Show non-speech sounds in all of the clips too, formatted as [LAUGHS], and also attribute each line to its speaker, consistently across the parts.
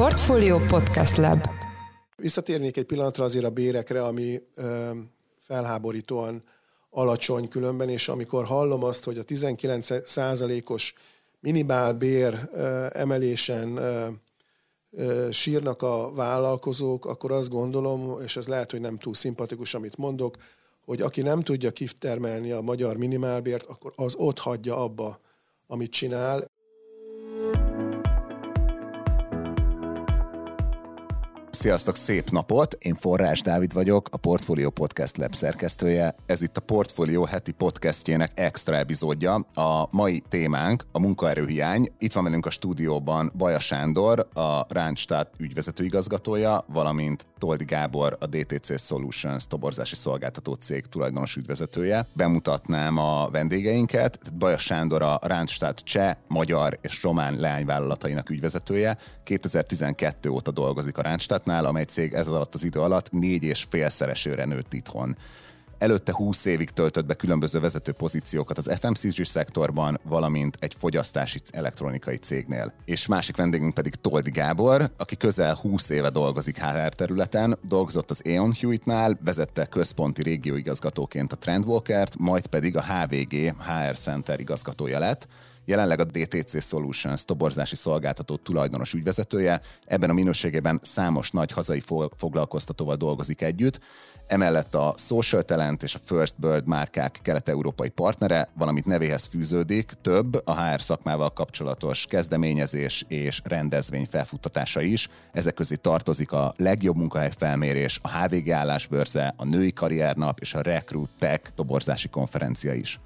Speaker 1: Portfolio Podcast Lab
Speaker 2: Visszatérnék egy pillanatra azért a bérekre, ami ö, felháborítóan alacsony különben, és amikor hallom azt, hogy a 19%-os minimálbér ö, emelésen ö, sírnak a vállalkozók, akkor azt gondolom, és ez lehet, hogy nem túl szimpatikus, amit mondok, hogy aki nem tudja kitermelni a magyar minimálbért, akkor az ott hagyja abba, amit csinál.
Speaker 3: Sziasztok, szép napot! Én Forrás Dávid vagyok, a Portfolio Podcast Lab szerkesztője. Ez itt a Portfolio heti podcastjének extra epizódja. A mai témánk a munkaerőhiány. Itt van velünk a stúdióban Baja Sándor, a Randstad ügyvezető igazgatója, valamint Toldi Gábor, a DTC Solutions toborzási szolgáltató cég tulajdonos ügyvezetője. Bemutatnám a vendégeinket. Baja Sándor a Randstad cseh, magyar és román leányvállalatainak ügyvezetője. 2012 óta dolgozik a Randstad Microsoftnál, amely cég ez alatt az idő alatt négy és félszeresőre nőtt itthon. Előtte 20 évig töltött be különböző vezető pozíciókat az FMCG szektorban, valamint egy fogyasztási elektronikai cégnél. És másik vendégünk pedig Toldi Gábor, aki közel 20 éve dolgozik HR területen, dolgozott az Aeon Hewittnál, vezette központi régióigazgatóként a Trendwalkert, majd pedig a HVG HR Center igazgatója lett, jelenleg a DTC Solutions toborzási szolgáltató tulajdonos ügyvezetője, ebben a minőségében számos nagy hazai foglalkoztatóval dolgozik együtt, emellett a Social Talent és a First Bird márkák kelet-európai partnere, valamint nevéhez fűződik több a HR szakmával kapcsolatos kezdeményezés és rendezvény felfuttatása is. Ezek közé tartozik a legjobb munkahely felmérés, a HVG állásbörze, a női karriernap és a Recruit Tech toborzási konferencia is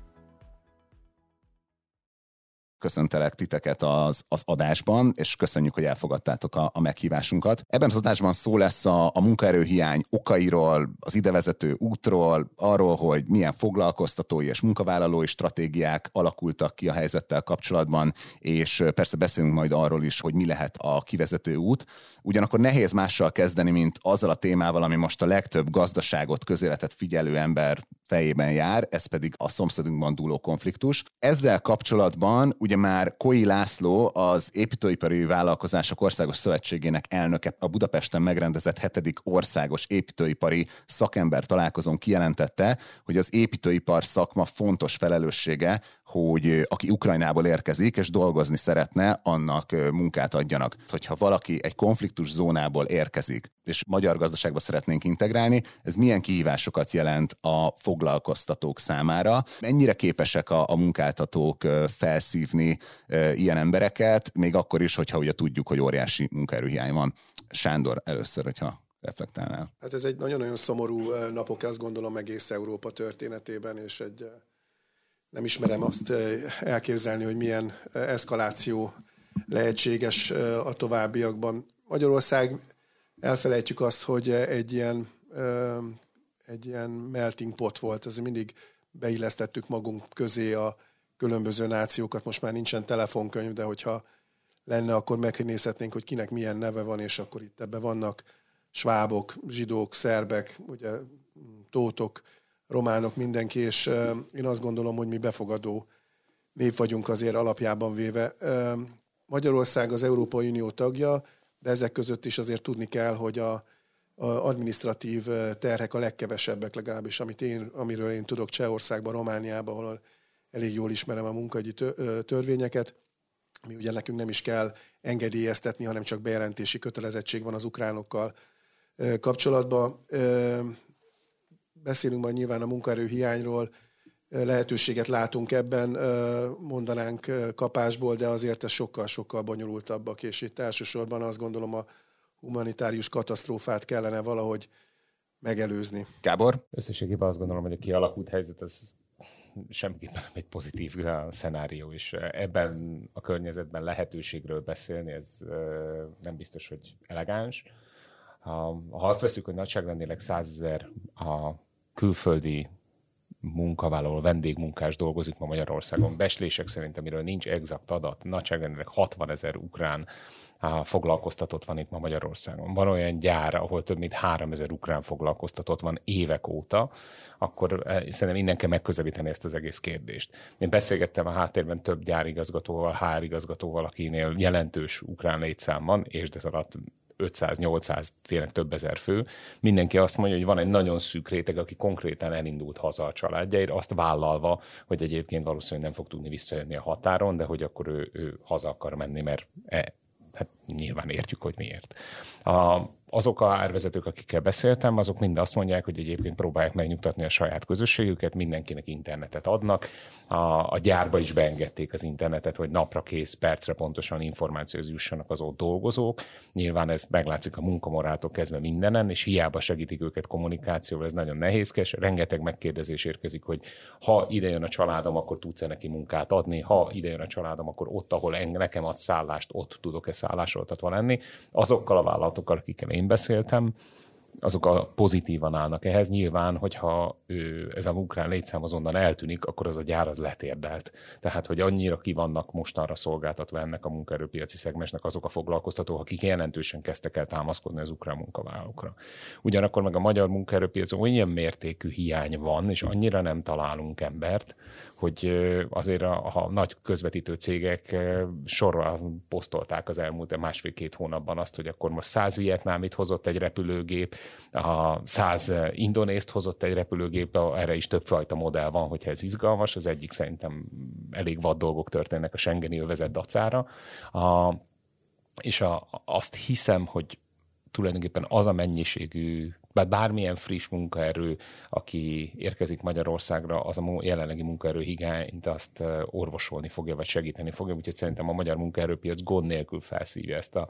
Speaker 3: köszöntelek titeket az, az adásban, és köszönjük, hogy elfogadtátok a, a meghívásunkat. Ebben az adásban szó lesz a, a munkaerőhiány okairól, az idevezető útról, arról, hogy milyen foglalkoztatói és munkavállalói stratégiák alakultak ki a helyzettel kapcsolatban, és persze beszélünk majd arról is, hogy mi lehet a kivezető út. Ugyanakkor nehéz mással kezdeni, mint azzal a témával, ami most a legtöbb gazdaságot, közéletet figyelő ember fejében jár, ez pedig a szomszédunkban dúló konfliktus. Ezzel kapcsolatban ugye már Koi László, az Építőipari Vállalkozások Országos Szövetségének elnöke a Budapesten megrendezett hetedik országos építőipari szakember találkozón kijelentette, hogy az építőipar szakma fontos felelőssége, hogy aki Ukrajnából érkezik és dolgozni szeretne, annak munkát adjanak. Hogyha valaki egy konfliktus zónából érkezik, és magyar gazdaságba szeretnénk integrálni, ez milyen kihívásokat jelent a foglalkoztatók számára? Mennyire képesek a, a munkáltatók felszívni ilyen embereket, még akkor is, hogyha ugye tudjuk, hogy óriási munkaerőhiány van. Sándor, először, hogyha reflektálnál.
Speaker 2: Hát ez egy nagyon-nagyon szomorú napok, azt gondolom egész Európa történetében, és egy nem ismerem azt elképzelni, hogy milyen eszkaláció lehetséges a továbbiakban. Magyarország elfelejtjük azt, hogy egy ilyen, egy ilyen melting pot volt, ez mindig beillesztettük magunk közé a különböző nációkat, most már nincsen telefonkönyv, de hogyha lenne, akkor megnézhetnénk, hogy kinek milyen neve van, és akkor itt ebben vannak svábok, zsidók, szerbek, ugye tótok, románok, mindenki, és én azt gondolom, hogy mi befogadó nép vagyunk azért alapjában véve. Magyarország az Európai Unió tagja, de ezek között is azért tudni kell, hogy a, a administratív terhek a legkevesebbek, legalábbis amit én, amiről én tudok Csehországban, Romániában, ahol elég jól ismerem a munkahogyi törvényeket. Mi ugye nekünk nem is kell engedélyeztetni, hanem csak bejelentési kötelezettség van az ukránokkal kapcsolatban. Beszélünk majd nyilván a munkaerő hiányról, lehetőséget látunk ebben, mondanánk kapásból, de azért ez sokkal-sokkal bonyolultabbak, és itt elsősorban azt gondolom a humanitárius katasztrófát kellene valahogy megelőzni.
Speaker 3: Gábor?
Speaker 4: Összességében azt gondolom, hogy a kialakult helyzet az semmiképpen nem egy pozitív szenárió, és ebben a környezetben lehetőségről beszélni, ez nem biztos, hogy elegáns. Ha azt veszük, hogy nagyságrendileg százezer a külföldi munkavállaló, vendégmunkás dolgozik ma Magyarországon. Beslések szerint, amiről nincs exakt adat, nagyságrendileg 60 ezer ukrán foglalkoztatott van itt ma Magyarországon. Van olyan gyár, ahol több mint 3000 ukrán foglalkoztatott van évek óta, akkor eh, szerintem innen kell megközelíteni ezt az egész kérdést. Én beszélgettem a háttérben több gyárigazgatóval, HR igazgatóval, akinél jelentős ukrán létszám van, és ez alatt 500-800, tényleg több ezer fő. Mindenki azt mondja, hogy van egy nagyon szűk réteg, aki konkrétan elindult haza a családjaira, azt vállalva, hogy egyébként valószínűleg nem fog tudni visszajönni a határon, de hogy akkor ő, ő haza akar menni, mert e, hát nyilván értjük, hogy miért. A, azok a árvezetők, akikkel beszéltem, azok mind azt mondják, hogy egyébként próbálják megnyugtatni a saját közösségüket, mindenkinek internetet adnak. A, a gyárba is beengedték az internetet, hogy napra kész, percre pontosan információhoz jussanak az ott dolgozók. Nyilván ez meglátszik a munkamorától kezdve mindenen, és hiába segítik őket kommunikációval, ez nagyon nehézkes. Rengeteg megkérdezés érkezik, hogy ha ide jön a családom, akkor tudsz-e neki munkát adni, ha ide jön a családom, akkor ott, ahol nekem ad szállást, ott tudok-e szállásoltatva lenni. Azokkal a vállalatokkal, akikkel én én beszéltem, azok a pozitívan állnak ehhez. Nyilván, hogyha ő, ez a ukrán létszám azonnal eltűnik, akkor az a gyár az letérdelt. Tehát, hogy annyira ki vannak mostanra szolgáltatva ennek a munkaerőpiaci szegmensnek azok a foglalkoztatók, akik jelentősen kezdtek el támaszkodni az ukrán munkavállalókra. Ugyanakkor meg a magyar munkaerőpiacon olyan mértékű hiány van, és annyira nem találunk embert, hogy azért a, a nagy közvetítő cégek sorra posztolták az elmúlt másfél-két hónapban azt, hogy akkor most száz vietnámit hozott egy repülőgép, a száz indonészt hozott egy repülőgép, erre is többfajta modell van, hogyha ez izgalmas. Az egyik szerintem elég vad dolgok történnek a Schengeni övezet dacára. A, és a, azt hiszem, hogy tulajdonképpen az a mennyiségű bár bármilyen friss munkaerő, aki érkezik Magyarországra, az a jelenlegi munkaerő higányt azt orvosolni fogja, vagy segíteni fogja, úgyhogy szerintem a magyar munkaerőpiac gond nélkül felszívja ezt a,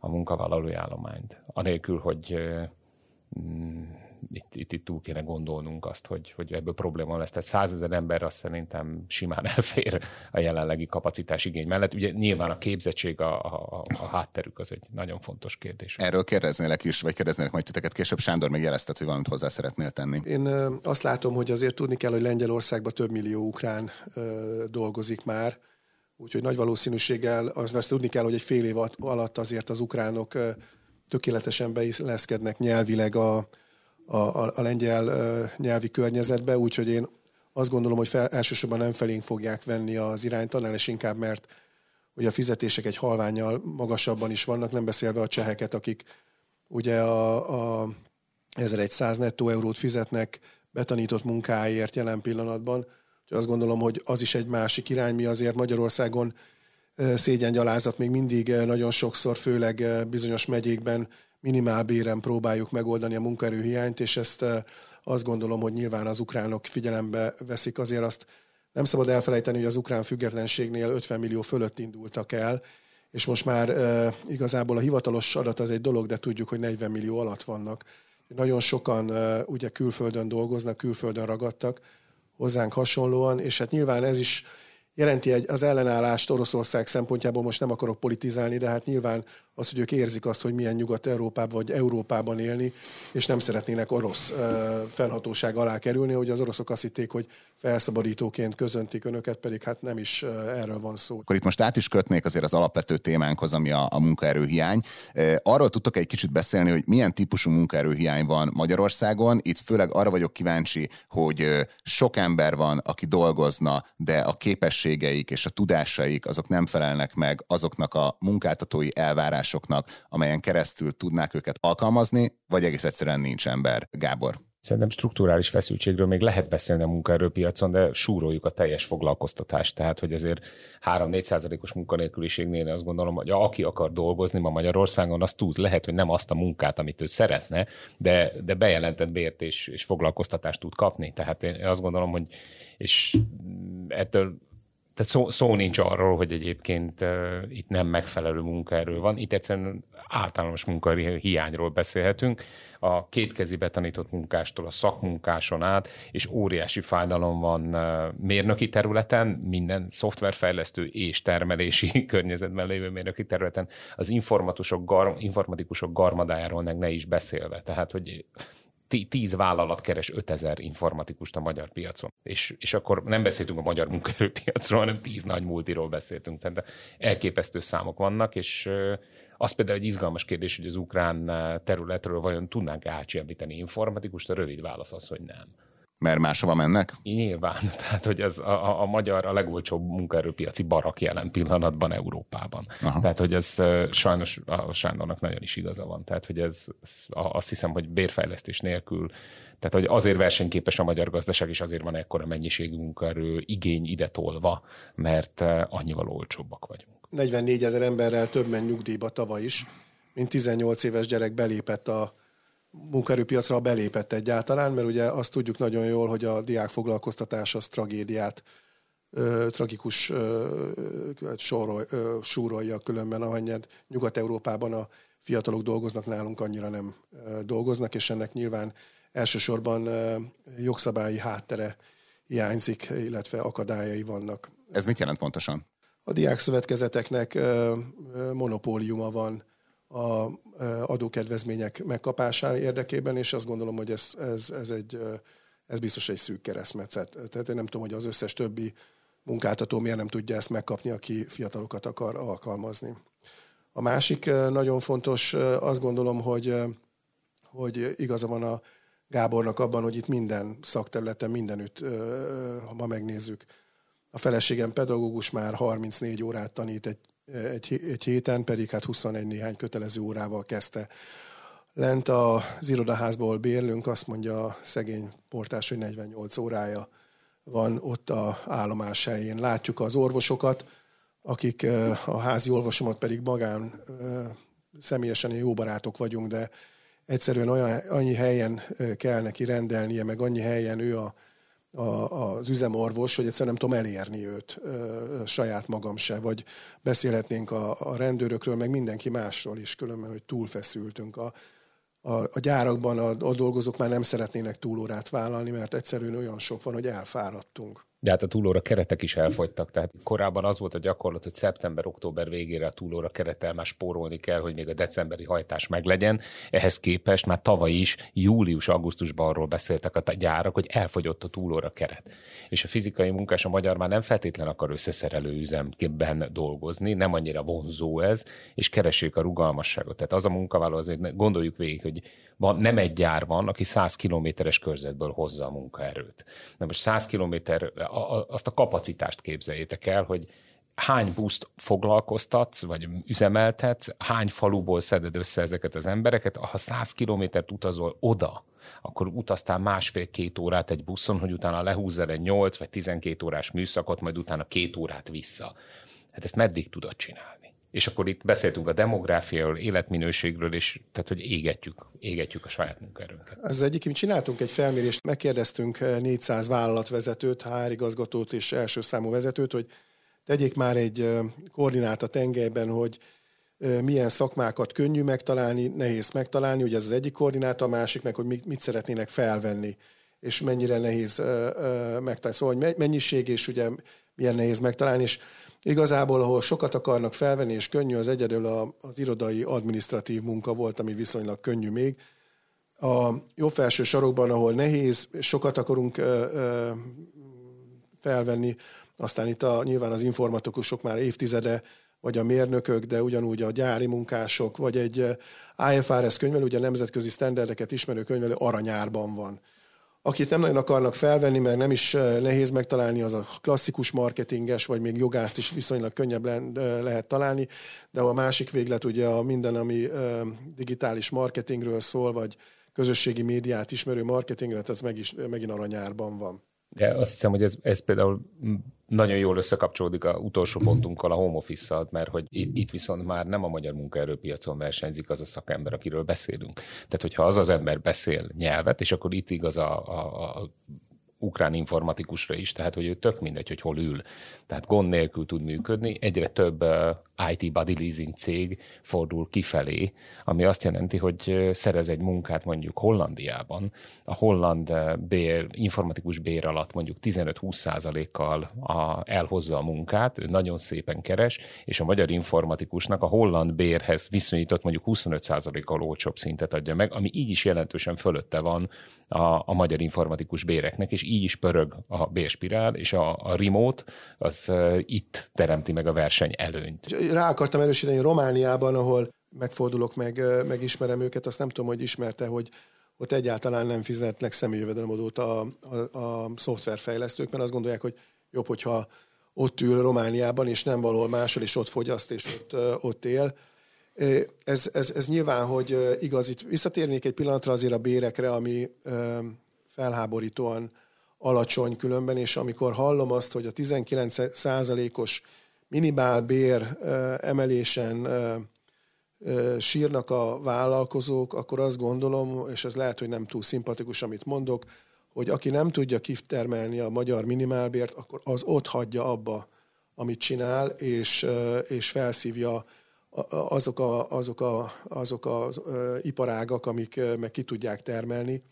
Speaker 4: a munkavállalói állományt. Anélkül, hogy mm, itt, itt, itt túl kéne gondolnunk azt, hogy, hogy ebből probléma lesz. Tehát százezer ember azt szerintem simán [LAUGHS] elfér a jelenlegi kapacitás igény mellett. Ugye nyilván a képzettség, a, a, a hátterük az egy nagyon fontos kérdés.
Speaker 3: Erről kérdeznélek is, vagy kérdeznélek majd titeket később. Sándor még jelezted, hogy valamit hozzá szeretnél tenni.
Speaker 2: Én azt látom, hogy azért tudni kell, hogy Lengyelországban több millió ukrán dolgozik már, úgyhogy nagy valószínűséggel azt, azt tudni kell, hogy egy fél év alatt azért az ukránok tökéletesen beilleszkednek nyelvileg a, a, a, a lengyel nyelvi környezetbe, úgyhogy én azt gondolom, hogy fel, elsősorban nem felénk fogják venni az irányt, annál is inkább, mert ugye a fizetések egy halványjal magasabban is vannak, nem beszélve a cseheket, akik ugye a, a 1100 nettó eurót fizetnek betanított munkáért jelen pillanatban. Úgyhogy azt gondolom, hogy az is egy másik irány, mi azért Magyarországon szégyengyalázat még mindig nagyon sokszor, főleg bizonyos megyékben minimálbéren próbáljuk megoldani a munkaerőhiányt, és ezt eh, azt gondolom, hogy nyilván az ukránok figyelembe veszik. Azért azt nem szabad elfelejteni, hogy az ukrán függetlenségnél 50 millió fölött indultak el, és most már e, igazából a hivatalos adat az egy dolog, de tudjuk, hogy 40 millió alatt vannak. Nagyon sokan e, ugye külföldön dolgoznak, külföldön ragadtak hozzánk hasonlóan, és hát nyilván ez is jelenti egy, az ellenállást Oroszország szempontjából, most nem akarok politizálni, de hát nyilván az, hogy ők érzik azt, hogy milyen Nyugat-Európában vagy Európában élni, és nem szeretnének orosz fennhatóság alá kerülni, hogy az oroszok azt hitték, hogy felszabadítóként közöntik önöket, pedig hát nem is erről van szó.
Speaker 3: Akkor itt most át is kötnék azért az alapvető témánkhoz, ami a, a munkaerőhiány. Arról tudtok egy kicsit beszélni, hogy milyen típusú munkaerőhiány van Magyarországon. Itt főleg arra vagyok kíváncsi, hogy sok ember van, aki dolgozna, de a képességeik és a tudásaik azok nem felelnek meg azoknak a munkáltatói elvárásoknak, megoldásoknak, amelyen keresztül tudnák őket alkalmazni, vagy egész egyszerűen nincs ember. Gábor.
Speaker 4: Szerintem strukturális feszültségről még lehet beszélni a munkaerőpiacon, de súroljuk a teljes foglalkoztatást. Tehát, hogy azért 3-4 százalékos munkanélküliségnél azt gondolom, hogy aki akar dolgozni ma Magyarországon, az tud. Lehet, hogy nem azt a munkát, amit ő szeretne, de, de bejelentett bért és, és foglalkoztatást tud kapni. Tehát én azt gondolom, hogy és ettől tehát szó, szó nincs arról, hogy egyébként uh, itt nem megfelelő munkaerő van. Itt egyszerűen általános munkaerő hiányról beszélhetünk. A kétkezi betanított munkástól a szakmunkáson át, és óriási fájdalom van uh, mérnöki területen, minden szoftverfejlesztő és termelési [LAUGHS] környezetben lévő mérnöki területen, az informatikusok, gar, informatikusok garmadájáról meg ne is beszélve. Tehát, hogy tíz vállalat keres 5000 informatikust a magyar piacon. És, és akkor nem beszéltünk a magyar munkaerőpiacról, hanem tíz nagy multiról beszéltünk. Tehát elképesztő számok vannak, és az például egy izgalmas kérdés, hogy az ukrán területről vajon tudnánk átsebíteni informatikust, a rövid válasz az, hogy nem
Speaker 3: mert máshova mennek?
Speaker 4: Nyilván, [LAUGHS] tehát hogy ez a, a, a magyar a legolcsóbb munkaerőpiaci barak jelen pillanatban Európában. Aha. Tehát, hogy ez sajnos a Sándornak nagyon is igaza van. Tehát, hogy ez, ez azt hiszem, hogy bérfejlesztés nélkül, tehát, hogy azért versenyképes a magyar gazdaság, és azért van ekkora mennyiségű munkaerő igény ide tolva, mert annyival olcsóbbak vagyunk.
Speaker 2: 44 ezer emberrel több ment nyugdíjba tavaly is, mint 18 éves gyerek belépett a munkaerőpiacra belépett egyáltalán, mert ugye azt tudjuk nagyon jól, hogy a diák foglalkoztatás az tragédiát, ö, tragikus ö, sorol, ö, súrolja különben, ahányed Nyugat-Európában a fiatalok dolgoznak, nálunk annyira nem ö, dolgoznak, és ennek nyilván elsősorban ö, jogszabályi háttere hiányzik, illetve akadályai vannak.
Speaker 3: Ez mit jelent pontosan?
Speaker 2: A diákszövetkezeteknek ö, ö, monopóliuma van a adókedvezmények megkapására érdekében, és azt gondolom, hogy ez, ez, ez, egy, ez biztos egy szűk keresztmetszet. Tehát én nem tudom, hogy az összes többi munkáltató miért nem tudja ezt megkapni, aki fiatalokat akar alkalmazni. A másik nagyon fontos, azt gondolom, hogy, hogy igaza van a Gábornak abban, hogy itt minden szakterületen, mindenütt, ha ma megnézzük, a feleségem pedagógus már 34 órát tanít egy egy, egy héten, pedig hát 21 néhány kötelező órával kezdte. Lent az irodaházból bérlünk, azt mondja a szegény portás, hogy 48 órája van ott a állomás helyén. Látjuk az orvosokat, akik a házi orvosomat pedig magán személyesen jó barátok vagyunk, de egyszerűen olyan, annyi helyen kell neki rendelnie, meg annyi helyen ő a a, az üzemorvos, hogy egyszerűen nem tudom elérni őt ö, saját magam se, vagy beszélhetnénk a, a rendőrökről, meg mindenki másról is, különben, hogy túlfeszültünk. A, a, a gyárakban a, a dolgozók már nem szeretnének túlórát vállalni, mert egyszerűen olyan sok van, hogy elfáradtunk.
Speaker 4: De hát a túlóra keretek is elfogytak. Tehát korábban az volt a gyakorlat, hogy szeptember-október végére a túlóra kerettel már spórolni kell, hogy még a decemberi hajtás meglegyen. Ehhez képest már tavaly is, július-augusztusban arról beszéltek a gyárak, hogy elfogyott a túlóra keret. És a fizikai munkás a magyar már nem feltétlen akar összeszerelő üzemben dolgozni, nem annyira vonzó ez, és keressék a rugalmasságot. Tehát az a munkavállaló, azért gondoljuk végig, hogy nem egy gyár van, aki 100 kilométeres körzetből hozza a munkaerőt. Na most 100 kilométer, azt a kapacitást képzeljétek el, hogy hány buszt foglalkoztatsz, vagy üzemeltetsz, hány faluból szeded össze ezeket az embereket, ha 100 kilométert utazol oda, akkor utaztál másfél-két órát egy buszon, hogy utána lehúzzad egy 8 vagy 12 órás műszakot, majd utána két órát vissza. Hát ezt meddig tudod csinálni? És akkor itt beszéltünk a demográfiáról, életminőségről, és tehát, hogy égetjük, égetjük a saját munkaerőnket.
Speaker 2: Ez egyik, mi csináltunk egy felmérést, megkérdeztünk 400 vállalatvezetőt, HR igazgatót és első számú vezetőt, hogy tegyék már egy koordinát a tengelyben, hogy milyen szakmákat könnyű megtalálni, nehéz megtalálni, ugye ez az egyik koordináta, a másik meg, hogy mit szeretnének felvenni, és mennyire nehéz megtalálni. Szóval, hogy mennyiség és ugye milyen nehéz megtalálni, és Igazából, ahol sokat akarnak felvenni, és könnyű, az egyedül az irodai administratív munka volt, ami viszonylag könnyű még. A jobb felső sarokban, ahol nehéz, sokat akarunk felvenni, aztán itt a, nyilván az informatikusok már évtizede, vagy a mérnökök, de ugyanúgy a gyári munkások, vagy egy IFRS könyvelő, ugye nemzetközi sztenderdeket ismerő könyvelő aranyárban van. Akit nem nagyon akarnak felvenni, mert nem is nehéz megtalálni, az a klasszikus marketinges, vagy még jogászt is viszonylag könnyebb lehet találni, de a másik véglet ugye a minden, ami digitális marketingről szól, vagy közösségi médiát ismerő marketingre, ez meg is, megint aranyárban van.
Speaker 4: De azt hiszem, hogy ez, ez például nagyon jól összekapcsolódik a utolsó pontunkkal, a home office mert hogy itt, viszont már nem a magyar munkaerőpiacon versenyzik az a szakember, akiről beszélünk. Tehát, hogyha az az ember beszél nyelvet, és akkor itt igaz a, a, a ukrán informatikusra is, tehát hogy ő tök mindegy, hogy hol ül. Tehát gond nélkül tud működni. Egyre több uh, IT body leasing cég fordul kifelé, ami azt jelenti, hogy szerez egy munkát mondjuk Hollandiában, a holland bér, informatikus bér alatt mondjuk 15-20 százalékkal elhozza a munkát, ő nagyon szépen keres, és a magyar informatikusnak a holland bérhez viszonyított mondjuk 25 százalékkal olcsóbb szintet adja meg, ami így is jelentősen fölötte van a, a magyar informatikus béreknek, és is pörög a bérspirál, és a, a remote az itt teremti meg a verseny előnyt
Speaker 2: rá akartam erősíteni Romániában, ahol megfordulok, meg, megismerem őket, azt nem tudom, hogy ismerte, hogy ott egyáltalán nem fizetnek személyjövedelemadót a, a, a szoftverfejlesztők, mert azt gondolják, hogy jobb, hogyha ott ül Romániában, és nem valahol máshol, és ott fogyaszt, és ott, ott él. Ez, ez, ez nyilván, hogy igaz, itt visszatérnék egy pillanatra azért a bérekre, ami felháborítóan alacsony különben, és amikor hallom azt, hogy a 19 százalékos minimál bér emelésen sírnak a vállalkozók, akkor azt gondolom, és ez lehet, hogy nem túl szimpatikus, amit mondok, hogy aki nem tudja kitermelni a magyar minimálbért, akkor az ott hagyja abba, amit csinál, és, és felszívja azok, a, azok, a, azok az iparágak, amik meg ki tudják termelni.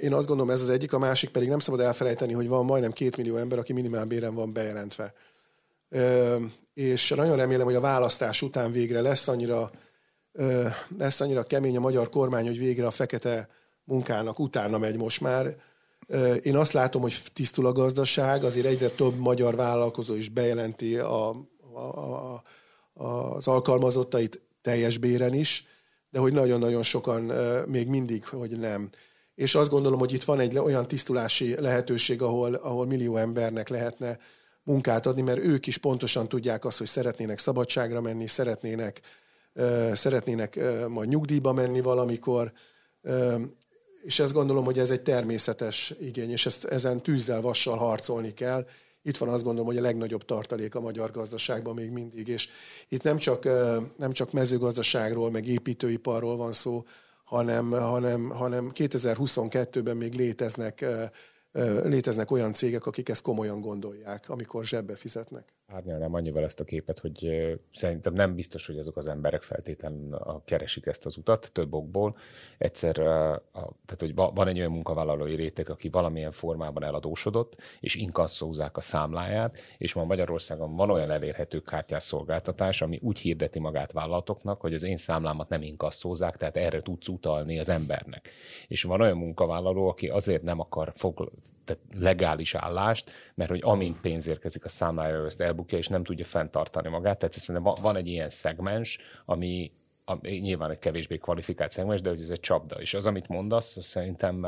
Speaker 2: Én azt gondolom, ez az egyik, a másik pedig nem szabad elfelejteni, hogy van majdnem két millió ember, aki minimálbéren van bejelentve és nagyon remélem, hogy a választás után végre lesz annyira, lesz annyira kemény a magyar kormány, hogy végre a fekete munkának utána megy most már. Én azt látom, hogy tisztul a gazdaság, azért egyre több magyar vállalkozó is bejelenti a, a, a, az alkalmazottait teljes béren is, de hogy nagyon-nagyon sokan még mindig, hogy nem. És azt gondolom, hogy itt van egy olyan tisztulási lehetőség, ahol, ahol millió embernek lehetne munkát adni, mert ők is pontosan tudják azt, hogy szeretnének szabadságra menni, szeretnének, szeretnének majd nyugdíjba menni valamikor, és ezt gondolom, hogy ez egy természetes igény, és ezt, ezen tűzzel, vassal harcolni kell. Itt van azt gondolom, hogy a legnagyobb tartalék a magyar gazdaságban még mindig, és itt nem csak, nem csak mezőgazdaságról, meg építőiparról van szó, hanem, hanem, hanem 2022-ben még léteznek léteznek olyan cégek, akik ezt komolyan gondolják, amikor zsebbe fizetnek
Speaker 4: árnyalnám annyival ezt a képet, hogy szerintem nem biztos, hogy azok az emberek feltétlenül keresik ezt az utat több okból. Egyszer, a, tehát hogy van egy olyan munkavállalói réteg, aki valamilyen formában eladósodott, és inkasszózzák a számláját, és ma Magyarországon van olyan elérhető kártyás szolgáltatás, ami úgy hirdeti magát vállalatoknak, hogy az én számlámat nem inkasszózzák, tehát erre tudsz utalni az embernek. És van olyan munkavállaló, aki azért nem akar fog, tehát legális állást, mert hogy amint pénz érkezik a számlájára, ezt elbukja, és nem tudja fenntartani magát. Tehát szerintem van egy ilyen szegmens, ami, ami nyilván egy kevésbé kvalifikált szegmens, de hogy ez egy csapda. És az, amit mondasz, az szerintem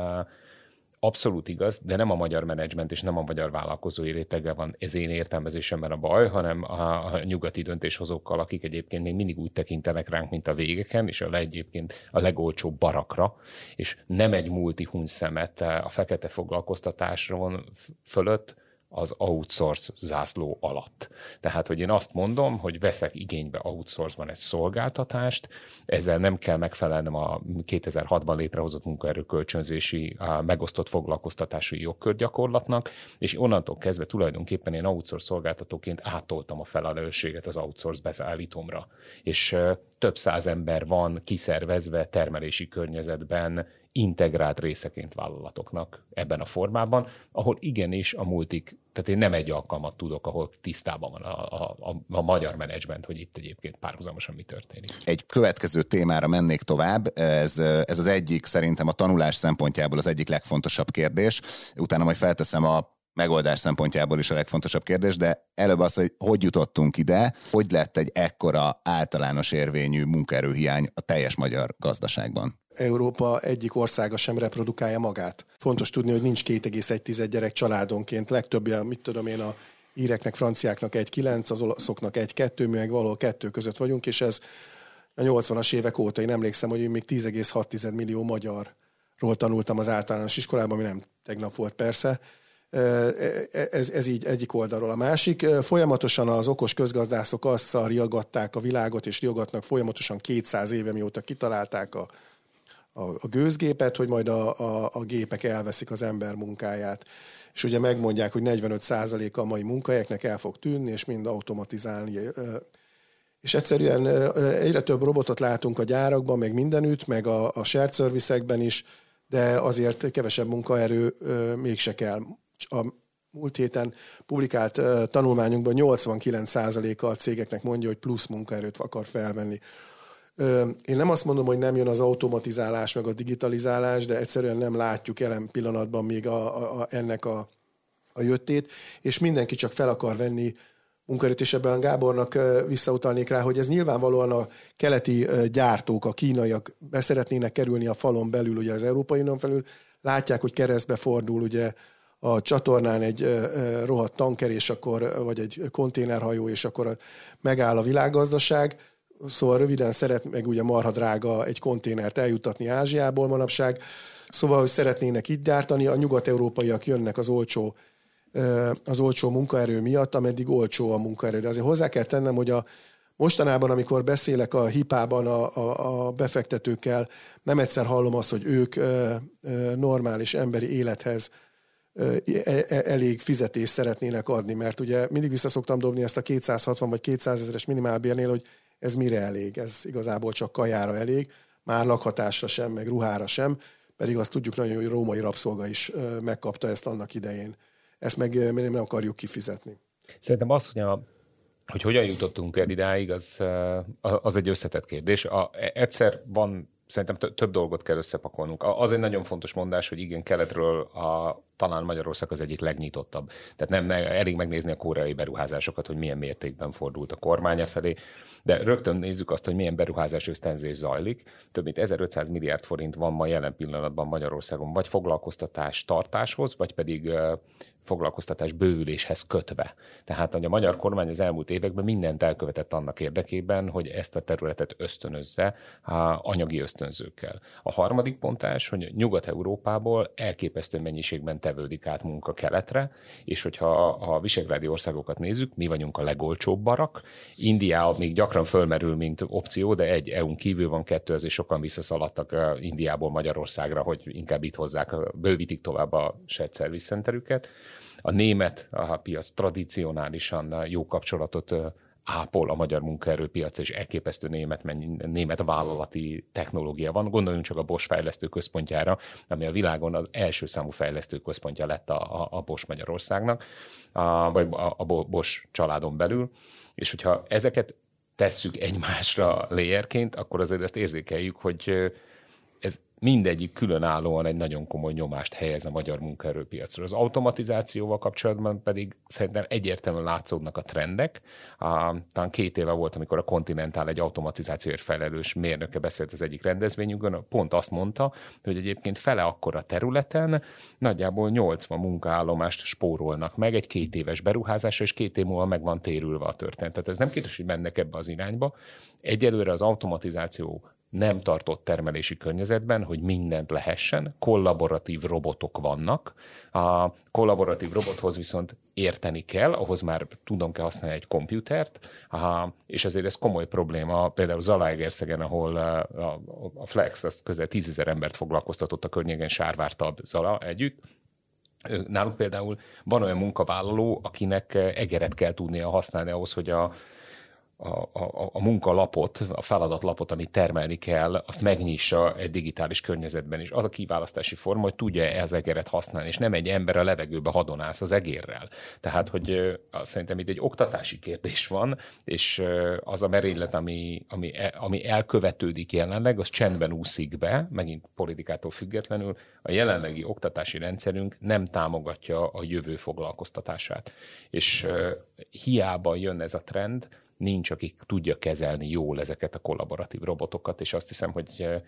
Speaker 4: abszolút igaz, de nem a magyar menedzsment és nem a magyar vállalkozói rétege van ez én értelmezésemben a baj, hanem a, a nyugati döntéshozókkal, akik egyébként még mindig úgy tekintenek ránk, mint a végeken, és a le egyébként a legolcsóbb barakra, és nem egy multi szemet a fekete foglalkoztatásról fölött, az outsource zászló alatt. Tehát, hogy én azt mondom, hogy veszek igénybe outsource-ban egy szolgáltatást, ezzel nem kell megfelelnem a 2006-ban létrehozott munkaerőkölcsönzési megosztott foglalkoztatási jogkörgyakorlatnak, és onnantól kezdve tulajdonképpen én outsource szolgáltatóként átoltam a felelősséget az outsource beszállítomra. És több száz ember van kiszervezve termelési környezetben integrált részeként vállalatoknak ebben a formában, ahol igenis a multik, tehát én nem egy alkalmat tudok, ahol tisztában van a, a, a, a magyar menedzsment, hogy itt egyébként párhuzamosan mi történik.
Speaker 3: Egy következő témára mennék tovább, ez, ez az egyik szerintem a tanulás szempontjából az egyik legfontosabb kérdés, utána majd felteszem a megoldás szempontjából is a legfontosabb kérdés, de előbb az, hogy hogy jutottunk ide, hogy lett egy ekkora általános érvényű munkaerőhiány a teljes magyar gazdaságban.
Speaker 2: Európa egyik országa sem reprodukálja magát. Fontos tudni, hogy nincs 2,1 gyerek családonként. Legtöbbje, mit tudom én, a íreknek, franciáknak 1,9, az olaszoknak 1,2, mi meg valahol kettő között vagyunk, és ez a 80-as évek óta, én emlékszem, hogy én még 10,6 millió magyarról tanultam az általános iskolában, ami nem tegnap volt persze, ez, ez így egyik oldalról. A másik, folyamatosan az okos közgazdászok azzal riogatták a világot, és riogatnak folyamatosan 200 éve, mióta kitalálták a a, a gőzgépet, hogy majd a, a, a gépek elveszik az ember munkáját. És ugye megmondják, hogy 45%-a a mai munkahelyeknek el fog tűnni, és mind automatizálni. És egyszerűen egyre több robotot látunk a gyárakban, meg mindenütt, meg a, a shared service is, de azért kevesebb munkaerő mégse kell. A múlt héten publikált tanulmányunkban 89%-a a cégeknek mondja, hogy plusz munkaerőt akar felvenni. Én nem azt mondom, hogy nem jön az automatizálás, meg a digitalizálás, de egyszerűen nem látjuk jelen pillanatban még a, a, a, ennek a, a jöttét, és mindenki csak fel akar venni munkaerőt, és ebben Gábornak visszautalnék rá, hogy ez nyilvánvalóan a keleti gyártók, a kínaiak beszeretnének kerülni a falon belül, ugye az Európai Unión felül, látják, hogy keresztbe fordul ugye a csatornán egy rohadt tanker, és akkor, vagy egy konténerhajó, és akkor megáll a világgazdaság, Szóval röviden szeret, meg ugye marha drága egy konténert eljutatni Ázsiából manapság, szóval hogy szeretnének itt gyártani, a nyugat-európaiak jönnek az olcsó, az olcsó munkaerő miatt, ameddig olcsó a munkaerő. De azért hozzá kell tennem, hogy a, mostanában, amikor beszélek a hipában a, a, a befektetőkkel, nem egyszer hallom azt, hogy ők normális emberi élethez e, e, elég fizetést szeretnének adni, mert ugye mindig vissza dobni ezt a 260 vagy 200 ezeres minimálbérnél, hogy ez mire elég? Ez igazából csak kajára elég, már lakhatásra sem, meg ruhára sem, pedig azt tudjuk nagyon, hogy római rabszolga is megkapta ezt annak idején. Ezt meg mi nem akarjuk kifizetni.
Speaker 4: Szerintem az, hogy, a, hogy hogyan jutottunk el idáig, az, az egy összetett kérdés. A, egyszer van szerintem több dolgot kell összepakolnunk. Az egy nagyon fontos mondás, hogy igen, keletről a, talán Magyarország az egyik legnyitottabb. Tehát nem elég megnézni a koreai beruházásokat, hogy milyen mértékben fordult a kormánya felé, de rögtön nézzük azt, hogy milyen beruházás ösztönzés zajlik. Több mint 1500 milliárd forint van ma jelen pillanatban Magyarországon, vagy foglalkoztatás tartáshoz, vagy pedig foglalkoztatás bővüléshez kötve. Tehát hogy a magyar kormány az elmúlt években mindent elkövetett annak érdekében, hogy ezt a területet ösztönözze anyagi ösztönzőkkel. A harmadik pontás, hogy Nyugat-Európából elképesztő mennyiségben tevődik át munka keletre, és hogyha a visegrádi országokat nézzük, mi vagyunk a legolcsóbb barak. India még gyakran fölmerül, mint opció, de egy EU-n kívül van kettő, azért sokan visszaszaladtak Indiából Magyarországra, hogy inkább itt hozzák, bővítik tovább a shared service centerüket a német a piac tradicionálisan jó kapcsolatot ápol a magyar munkaerőpiac, és elképesztő német, német vállalati technológia van. Gondoljunk csak a Bosch fejlesztő központjára, ami a világon az első számú fejlesztő központja lett a, a, a Bosch Magyarországnak, a, vagy a, a Bosch családon belül. És hogyha ezeket tesszük egymásra layerként, akkor azért ezt érzékeljük, hogy mindegyik különállóan egy nagyon komoly nyomást helyez a magyar munkaerőpiacra. Az automatizációval kapcsolatban pedig szerintem egyértelműen látszódnak a trendek. A, talán két éve volt, amikor a Continental egy automatizációért felelős mérnöke beszélt az egyik rendezvényünkön, pont azt mondta, hogy egyébként fele akkora területen nagyjából 80 munkaállomást spórolnak meg egy két éves beruházásra, és két év múlva meg van térülve a történet. Tehát ez nem kérdés, hogy mennek ebbe az irányba. Egyelőre az automatizáció nem tartott termelési környezetben, hogy mindent lehessen, kollaboratív robotok vannak. A kollaboratív robothoz viszont érteni kell, ahhoz már tudom kell használni egy komputert, és ezért ez komoly probléma. Például Zalaegerszegen, ahol a Flex az közel tízezer embert foglalkoztatott a környéken Sárvártab Zala együtt, Náluk például van olyan munkavállaló, akinek egeret kell tudnia használni ahhoz, hogy a, a, a, a munkalapot, a feladatlapot, amit termelni kell, azt megnyissa egy digitális környezetben is. Az a kiválasztási forma, hogy tudja -e az egeret használni, és nem egy ember a levegőbe hadonász az egérrel. Tehát, hogy azt szerintem itt egy oktatási kérdés van, és az a merénylet, ami, ami, e, ami elkövetődik jelenleg, az csendben úszik be, megint politikától függetlenül, a jelenlegi oktatási rendszerünk nem támogatja a jövő foglalkoztatását. És hiába jön ez a trend, nincs, akik tudja kezelni jól ezeket a kollaboratív robotokat, és azt hiszem, hogy eh,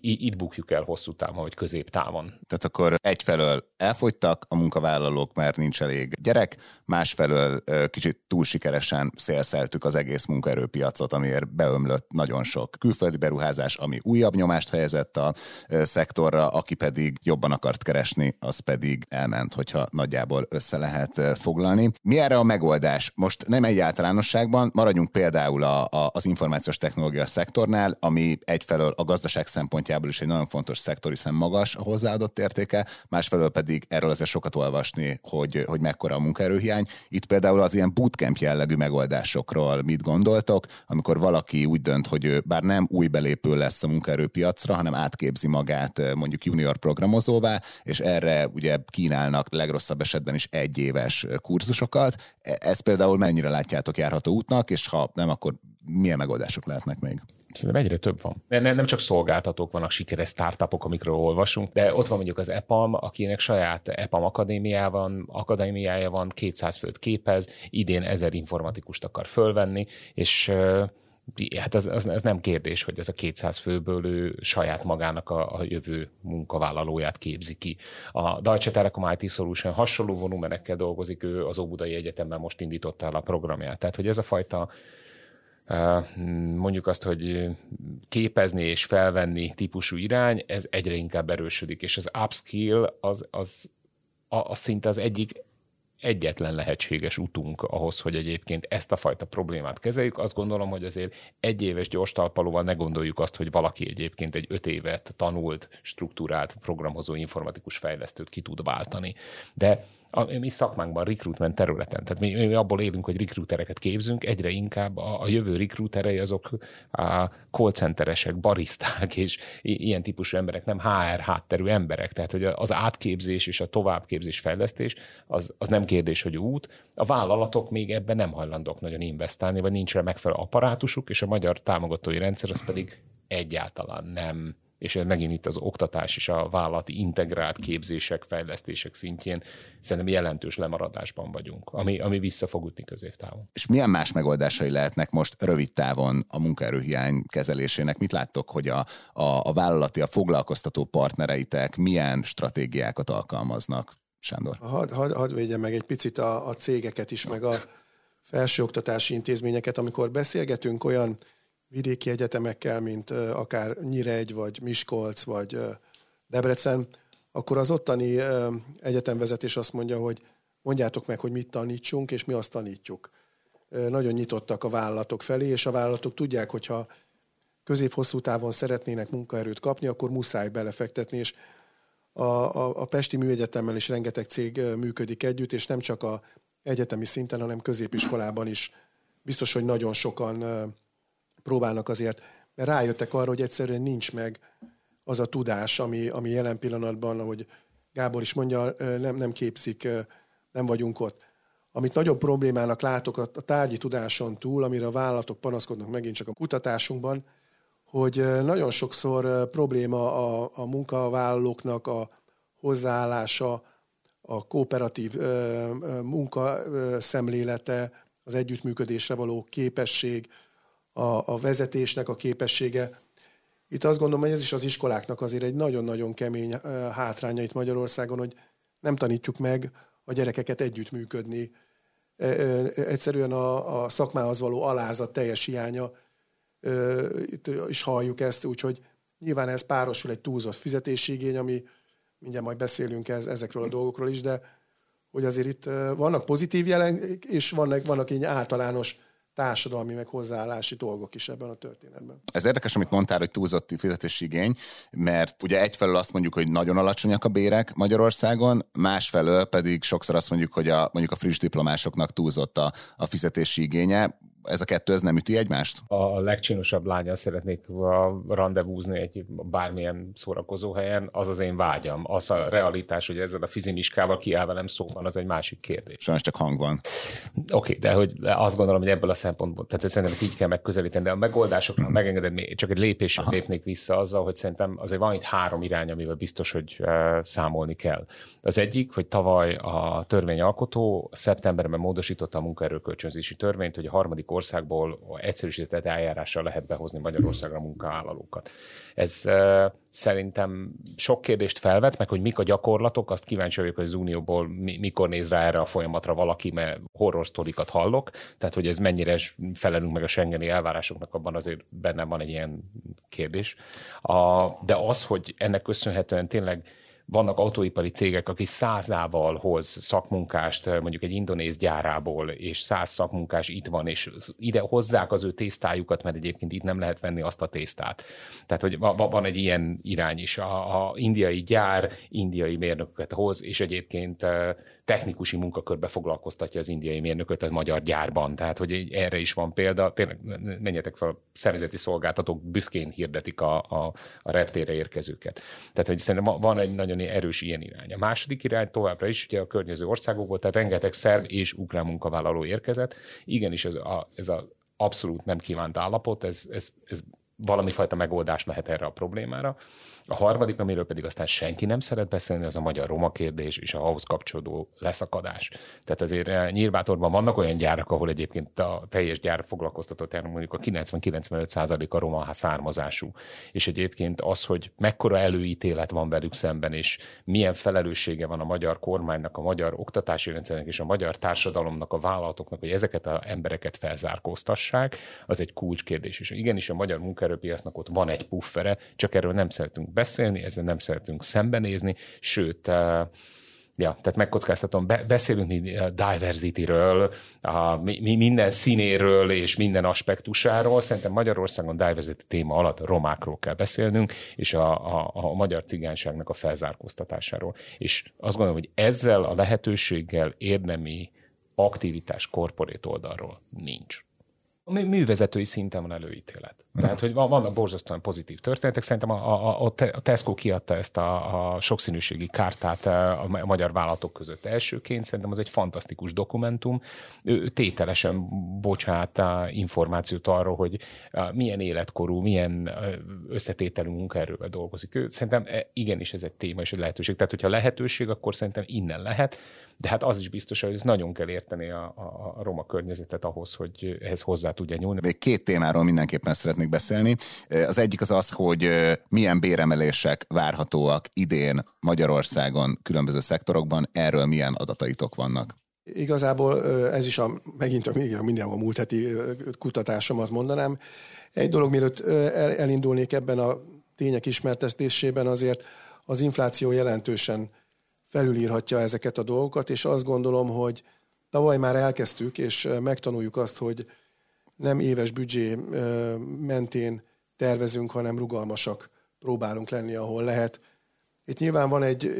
Speaker 4: itt bukjuk el hosszú távon, vagy középtávon.
Speaker 3: Tehát akkor egyfelől elfogytak a munkavállalók, mert nincs elég gyerek, másfelől kicsit túl sikeresen szélszeltük az egész munkaerőpiacot, amiért beömlött nagyon sok külföldi beruházás, ami újabb nyomást helyezett a szektorra, aki pedig jobban akart keresni, az pedig elment, hogyha nagyjából össze lehet foglalni. Mi erre a megoldás? Most nem egy általánosságban, maradjunk például a, a, az információs technológia szektornál, ami egyfelől a gazdaság szempontjából szempontjából is egy nagyon fontos szektor, hiszen magas a hozzáadott értéke, másfelől pedig erről azért sokat olvasni, hogy, hogy mekkora a munkaerőhiány. Itt például az ilyen bootcamp jellegű megoldásokról mit gondoltok, amikor valaki úgy dönt, hogy ő bár nem új belépő lesz a munkaerőpiacra, hanem átképzi magát mondjuk junior programozóvá, és erre ugye kínálnak legrosszabb esetben is egy éves kurzusokat. E, ez például mennyire látjátok járható útnak, és ha nem, akkor milyen megoldások lehetnek még?
Speaker 4: Szerintem egyre több van. Nem, nem csak szolgáltatók vannak, sikeres startupok, amikről olvasunk, de ott van mondjuk az EPAM, akinek saját EPAM akadémiája van, akadémiája van, 200 főt képez, idén ezer informatikust akar fölvenni, és hát ez, ez, ez nem kérdés, hogy ez a 200 főből ő saját magának a, a jövő munkavállalóját képzi ki. A Deutsche Telekom IT Solution hasonló volumenekkel dolgozik, ő az Óbudai Egyetemben most indította el a programját. Tehát, hogy ez a fajta mondjuk azt, hogy képezni és felvenni típusú irány, ez egyre inkább erősödik, és az upskill az, az a, a szinte az egyik egyetlen lehetséges utunk ahhoz, hogy egyébként ezt a fajta problémát kezeljük. Azt gondolom, hogy azért egy éves gyors talpalóval ne gondoljuk azt, hogy valaki egyébként egy öt évet tanult, struktúrált programozó informatikus fejlesztőt ki tud váltani. De a mi szakmánkban, recruitment területen. Tehát mi, mi abból élünk, hogy recruitereket képzünk, egyre inkább a, a jövő recruiterei azok a call centeresek, bariszták és ilyen típusú emberek, nem HR hátterű emberek. Tehát, hogy az átképzés és a továbbképzés fejlesztés az, az nem kérdés, hogy út. A vállalatok még ebben nem hajlandók nagyon investálni, vagy nincs rá megfelelő apparátusuk, és a magyar támogatói rendszer az pedig egyáltalán nem és megint itt az oktatás és a vállalati integrált képzések, fejlesztések szintjén szerintem jelentős lemaradásban vagyunk, ami, ami vissza fog ütni középtávon.
Speaker 3: És milyen más megoldásai lehetnek most rövid távon a munkaerőhiány kezelésének? Mit láttok, hogy a, a, a vállalati, a foglalkoztató partnereitek milyen stratégiákat alkalmaznak? Sándor.
Speaker 2: Hadd had, had védjem meg egy picit a, a cégeket is, meg a felsőoktatási intézményeket, amikor beszélgetünk olyan vidéki egyetemekkel, mint akár Nyiregy, vagy Miskolc, vagy Debrecen, akkor az ottani egyetemvezetés azt mondja, hogy mondjátok meg, hogy mit tanítsunk, és mi azt tanítjuk. Nagyon nyitottak a vállalatok felé, és a vállalatok tudják, hogyha közép-hosszú távon szeretnének munkaerőt kapni, akkor muszáj belefektetni, és a, a, a Pesti Műegyetemmel is rengeteg cég működik együtt, és nem csak a egyetemi szinten, hanem középiskolában is biztos, hogy nagyon sokan próbálnak azért, mert rájöttek arra, hogy egyszerűen nincs meg az a tudás, ami, ami jelen pillanatban, ahogy Gábor is mondja, nem, nem képzik, nem vagyunk ott. Amit nagyobb problémának látok a, tárgyi tudáson túl, amire a vállalatok panaszkodnak megint csak a kutatásunkban, hogy nagyon sokszor probléma a, a munkavállalóknak a hozzáállása, a kooperatív munkaszemlélete, az együttműködésre való képesség, a, a vezetésnek a képessége. Itt azt gondolom, hogy ez is az iskoláknak azért egy nagyon-nagyon kemény hátránya itt Magyarországon, hogy nem tanítjuk meg a gyerekeket együttműködni. Egyszerűen a, a szakmához való alázat teljes hiánya, itt is halljuk ezt, úgyhogy nyilván ez párosul egy túlzott fizetésigény, ami mindjárt majd beszélünk ez, ezekről a dolgokról is, de hogy azért itt vannak pozitív jelen, és vannak, vannak így általános társadalmi meg hozzáállási dolgok is ebben a történetben.
Speaker 3: Ez érdekes, amit mondtál, hogy túlzott fizetési igény, mert ugye egyfelől azt mondjuk, hogy nagyon alacsonyak a bérek Magyarországon, másfelől pedig sokszor azt mondjuk, hogy a, mondjuk a friss diplomásoknak túlzott a, a fizetési igénye ez a kettő ez nem üti egymást?
Speaker 4: A legcsinosabb lánya szeretnék rendezvúzni egy bármilyen szórakozó helyen, az az én vágyam. Az a realitás, hogy ezzel a fizimiskával kiáll velem szóban, az egy másik kérdés.
Speaker 3: Sajnos csak hang van.
Speaker 4: Oké, okay, de hogy azt gondolom, hogy ebből a szempontból, tehát szerintem így kell megközelíteni, de a megoldásoknak uh-huh. megengeded, csak egy lépésre lépnék vissza azzal, hogy szerintem azért van itt három irány, amivel biztos, hogy uh, számolni kell. Az egyik, hogy tavaly a törvényalkotó szeptemberben módosította a munkaerőkölcsönzési törvényt, hogy a harmadik országból egyszerűsített eljárással lehet behozni Magyarországra munkavállalókat. Ez szerintem sok kérdést felvet, meg hogy mik a gyakorlatok, azt kíváncsi vagyok, hogy az Unióból mi, mikor néz rá erre a folyamatra valaki, mert horror hallok, tehát hogy ez mennyire felelünk meg a Schengeni elvárásoknak, abban azért benne van egy ilyen kérdés. A, de az, hogy ennek köszönhetően tényleg vannak autóipari cégek, aki százával hoz szakmunkást mondjuk egy indonéz gyárából, és száz szakmunkás itt van, és ide hozzák az ő tésztájukat, mert egyébként itt nem lehet venni azt a tésztát. Tehát, hogy van egy ilyen irány is. A, a indiai gyár indiai mérnököket hoz, és egyébként technikusi munkakörbe foglalkoztatja az indiai mérnököt a magyar gyárban. Tehát, hogy erre is van példa. Tényleg menjetek fel, szervezeti szolgáltatók büszkén hirdetik a, a, a reptére érkezőket. Tehát, hogy szerintem van egy nagyon erős ilyen irány. A második irány továbbra is ugye a környező országokból, tehát rengeteg szerb és ukrán munkavállaló érkezett. Igenis, ez a, ez a abszolút nem kívánt állapot, ez, ez, ez valami fajta megoldás lehet erre a problémára. A harmadik, amiről pedig aztán senki nem szeret beszélni, az a magyar roma kérdés és a ahhoz kapcsolódó leszakadás. Tehát azért eh, Nyírbátorban vannak olyan gyárak, ahol egyébként a teljes gyár foglalkoztatott, mondjuk a 90-95 a roma származású. És egyébként az, hogy mekkora előítélet van velük szemben, és milyen felelőssége van a magyar kormánynak, a magyar oktatási rendszernek és a magyar társadalomnak, a vállalatoknak, hogy ezeket az embereket felzárkóztassák, az egy kulcskérdés. És igenis a magyar munkaerőpiacnak ott van egy puffere, csak erről nem szeretünk beszélni, ezzel nem szeretünk szembenézni, sőt, uh, Ja, tehát megkockáztatom, be, beszélünk mi a diversity-ről, a, mi, minden színéről és minden aspektusáról. Szerintem Magyarországon diversity téma alatt romákról kell beszélnünk, és a, a, a magyar cigányságnak a felzárkóztatásáról. És azt gondolom, hogy ezzel a lehetőséggel érdemi aktivitás korporét oldalról nincs. A művezetői szinten van előítélet. Tehát, hogy vannak borzasztóan pozitív történetek. Szerintem a, a, a Tesco kiadta ezt a, a sokszínűségi kártát a magyar vállalatok között elsőként. Szerintem az egy fantasztikus dokumentum. Ő tételesen bocsát információt arról, hogy milyen életkorú, milyen összetételű munkaerővel dolgozik ő. Szerintem e, igenis ez egy téma és egy lehetőség. Tehát, hogyha lehetőség, akkor szerintem innen lehet de hát az is biztos, hogy ez nagyon kell érteni a, a, a roma környezetet ahhoz, hogy ehhez hozzá tudja nyúlni.
Speaker 3: Még két témáról mindenképpen szeretnék beszélni. Az egyik az az, hogy milyen béremelések várhatóak idén Magyarországon különböző szektorokban, erről milyen adataitok vannak?
Speaker 2: Igazából ez is a, megint a, minden a múlt heti kutatásomat mondanám. Egy dolog, mielőtt elindulnék ebben a tények ismertetésében, azért az infláció jelentősen felülírhatja ezeket a dolgokat, és azt gondolom, hogy tavaly már elkezdtük, és megtanuljuk azt, hogy nem éves büdzsé mentén tervezünk, hanem rugalmasak próbálunk lenni, ahol lehet. Itt nyilván van egy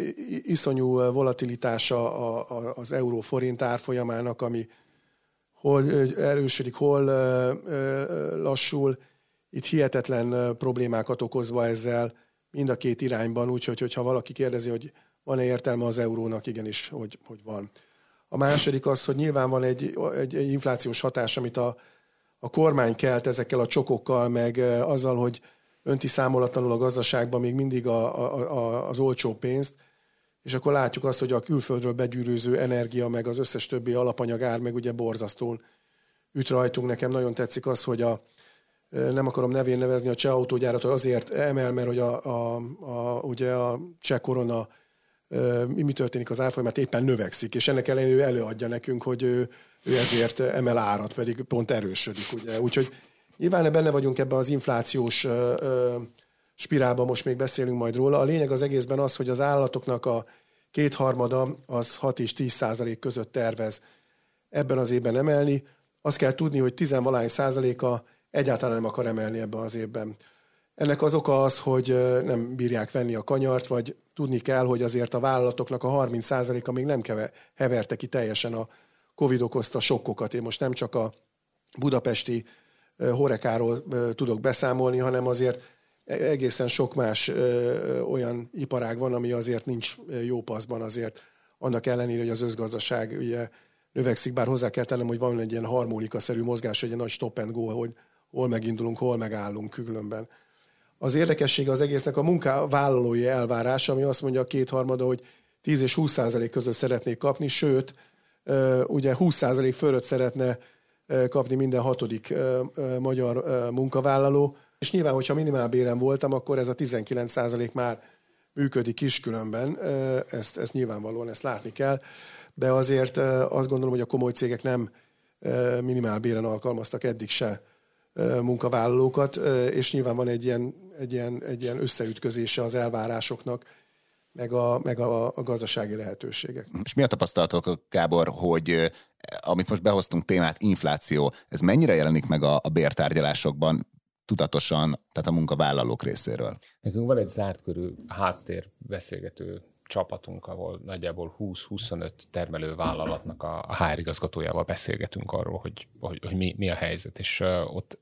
Speaker 2: iszonyú volatilitása az euró-forint árfolyamának, ami hol erősödik, hol lassul. Itt hihetetlen problémákat okozva ezzel mind a két irányban, úgyhogy hogyha valaki kérdezi, hogy van-e értelme az eurónak, igenis, hogy, hogy van. A második az, hogy nyilván van egy, egy, egy inflációs hatás, amit a, a kormány kelt ezekkel a csokokkal, meg azzal, hogy önti számolatlanul a gazdaságban még mindig a, a, a, az olcsó pénzt, és akkor látjuk azt, hogy a külföldről begyűrűző energia, meg az összes többi alapanyag ár, meg ugye borzasztón üt rajtunk. Nekem nagyon tetszik az, hogy a, nem akarom nevén nevezni a cseh autógyárat, hogy azért emel, mert hogy a, a, a, ugye a cseh korona mi történik az árfolyam, éppen növekszik, és ennek ellenére előadja nekünk, hogy ő, ő ezért emel árat, pedig pont erősödik. Ugye? Úgyhogy nyilván benne vagyunk ebben az inflációs spirálban, most még beszélünk majd róla. A lényeg az egészben az, hogy az állatoknak a kétharmada az 6 és 10 százalék között tervez ebben az évben emelni. Azt kell tudni, hogy 10 valány százaléka egyáltalán nem akar emelni ebben az évben. Ennek az oka az, hogy nem bírják venni a kanyart, vagy tudni kell, hogy azért a vállalatoknak a 30%-a még nem keve, heverte ki teljesen a Covid okozta sokkokat. Én most nem csak a budapesti horekáról tudok beszámolni, hanem azért e-, egészen sok más olyan iparág van, ami azért nincs jó paszban azért, annak ellenére, hogy az özgazdaság ugye növekszik, bár hozzá kell tennem, hogy van egy ilyen harmonikaszerű mozgás, egy nagy stop and go, hogy hol megindulunk, hol megállunk különben. Az érdekessége az egésznek a munkavállalói elvárása, ami azt mondja a kétharmada, hogy 10 és 20 százalék között szeretnék kapni, sőt, ugye 20 százalék fölött szeretne kapni minden hatodik magyar munkavállaló, és nyilván, hogyha minimálbéren voltam, akkor ez a 19 százalék már működik is különben, ezt, ezt nyilvánvalóan ezt látni kell, de azért azt gondolom, hogy a komoly cégek nem minimálbéren alkalmaztak eddig se munkavállalókat, és nyilván van egy ilyen, egy ilyen, egy ilyen összeütközése az elvárásoknak. Meg a, meg a, a gazdasági lehetőségek.
Speaker 3: És mi a tapasztalatok, Gábor, hogy amit most behoztunk témát, infláció, ez mennyire jelenik meg a, a bértárgyalásokban tudatosan, tehát a munkavállalók részéről?
Speaker 4: Nekünk van egy zárt körű háttér beszélgető csapatunk, ahol nagyjából 20-25 termelő vállalatnak a, a HR igazgatójával beszélgetünk arról, hogy, hogy, hogy mi, mi a helyzet, és uh, ott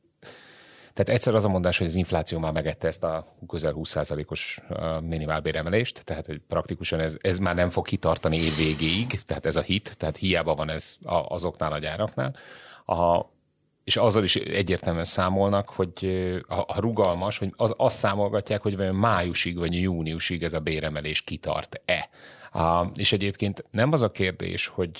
Speaker 4: tehát egyszer az a mondás, hogy az infláció már megette ezt a közel 20%-os minimálbéremelést, tehát hogy praktikusan ez, ez már nem fog kitartani év végéig, tehát ez a hit, tehát hiába van ez azoknál a gyáraknál. A, és azzal is egyértelműen számolnak, hogy ha rugalmas, hogy az, azt számolgatják, hogy vajon májusig vagy júniusig ez a béremelés kitart-e. A, és egyébként nem az a kérdés, hogy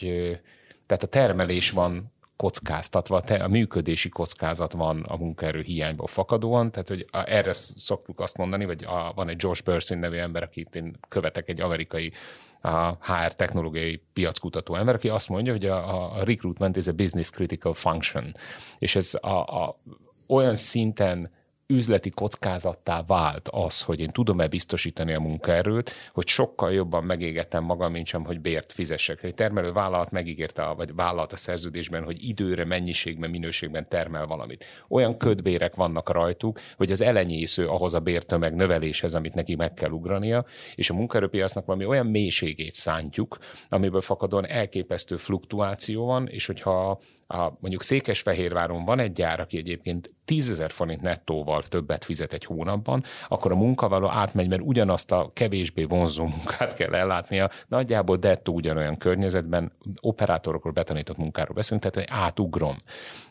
Speaker 4: tehát a termelés van kockáztatva, a működési kockázat van a munkaerő hiányból fakadóan, tehát hogy erre szoktuk azt mondani, vagy a, van egy George Bursin nevű ember, akit én követek, egy amerikai a HR technológiai piackutató ember, aki azt mondja, hogy a, a recruitment is a business critical function, és ez a, a, olyan szinten üzleti kockázattá vált az, hogy én tudom-e biztosítani a munkaerőt, hogy sokkal jobban megégetem magam, mint sem, hogy bért fizessek. Egy termelő vállalat megígérte, vagy vállalat a szerződésben, hogy időre, mennyiségben, minőségben termel valamit. Olyan ködbérek vannak rajtuk, hogy az elenyésző ahhoz a bértömeg növeléshez, amit neki meg kell ugrania, és a munkaerőpiacnak valami olyan mélységét szántjuk, amiből fakadóan elképesztő fluktuáció van, és hogyha a, mondjuk Székesfehérváron van egy gyár, aki egyébként 10 ezer forint nettóval többet fizet egy hónapban, akkor a munkavállaló átmegy, mert ugyanazt a kevésbé vonzó munkát kell ellátnia, nagyjából dettó ugyanolyan környezetben, operátorokról betanított munkáról beszélünk, tehát átugrom.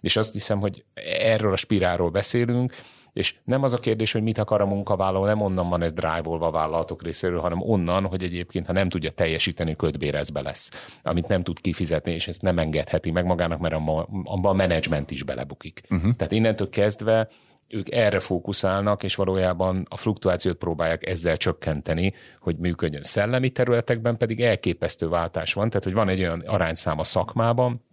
Speaker 4: És azt hiszem, hogy erről a spirálról beszélünk, és nem az a kérdés, hogy mit akar a munkavállaló, nem onnan van ez drive-olva a vállalatok részéről, hanem onnan, hogy egyébként, ha nem tudja teljesíteni, ködbérezbe lesz, amit nem tud kifizetni, és ezt nem engedheti meg magának, mert abban a menedzsment is belebukik. Uh-huh. Tehát innentől kezdve ők erre fókuszálnak, és valójában a fluktuációt próbálják ezzel csökkenteni, hogy működjön. Szellemi területekben pedig elképesztő váltás van, tehát hogy van egy olyan arányszám a szakmában,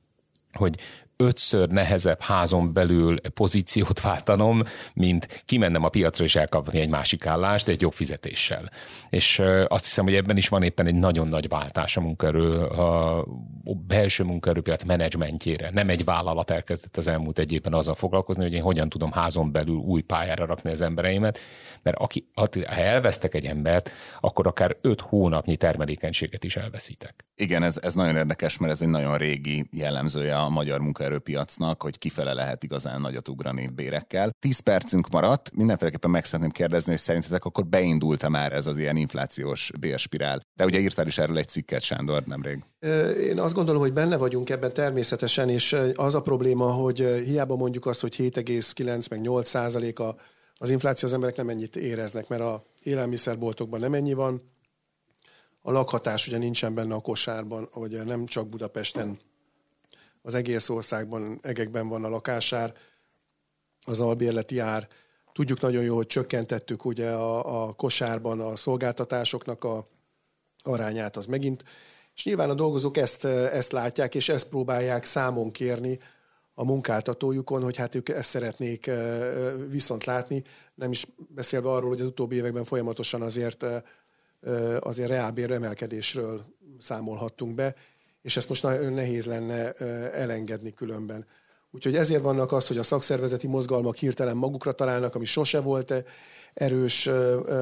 Speaker 4: hogy ötször nehezebb házon belül pozíciót váltanom, mint kimennem a piacra és elkapni egy másik állást egy jobb fizetéssel. És azt hiszem, hogy ebben is van éppen egy nagyon nagy váltás a munkaerő, a belső munkaerőpiac menedzsmentjére. Nem egy vállalat elkezdett az elmúlt egy évben azzal foglalkozni, hogy én hogyan tudom házon belül új pályára rakni az embereimet, mert aki, ha elvesztek egy embert, akkor akár öt hónapnyi termelékenységet is elveszítek.
Speaker 3: Igen, ez, ez nagyon érdekes, mert ez egy nagyon régi jellemzője a magyar munkaerőpiacnak, hogy kifele lehet igazán nagyot ugrani bérekkel. Tíz percünk maradt, mindenféleképpen meg szeretném kérdezni, hogy szerintetek akkor beindult-e már ez az ilyen inflációs bérspirál? De ugye írtál is erről egy cikket, Sándor, nemrég.
Speaker 2: Én azt gondolom, hogy benne vagyunk ebben természetesen, és az a probléma, hogy hiába mondjuk azt, hogy 7,9 meg 8 százaléka az infláció az emberek nem ennyit éreznek, mert a élelmiszerboltokban nem ennyi van, a lakhatás ugye nincsen benne a kosárban, hogy nem csak Budapesten, az egész országban, egekben van a lakásár, az albérleti ár. Tudjuk nagyon jó, hogy csökkentettük ugye a, a kosárban a szolgáltatásoknak a arányát, az megint. És nyilván a dolgozók ezt, ezt látják, és ezt próbálják számon kérni a munkáltatójukon, hogy hát ők ezt szeretnék viszont látni, nem is beszélve arról, hogy az utóbbi években folyamatosan azért azért reálbér emelkedésről számolhattunk be, és ezt most nehéz lenne elengedni különben. Úgyhogy ezért vannak az, hogy a szakszervezeti mozgalmak hirtelen magukra találnak, ami sose volt erős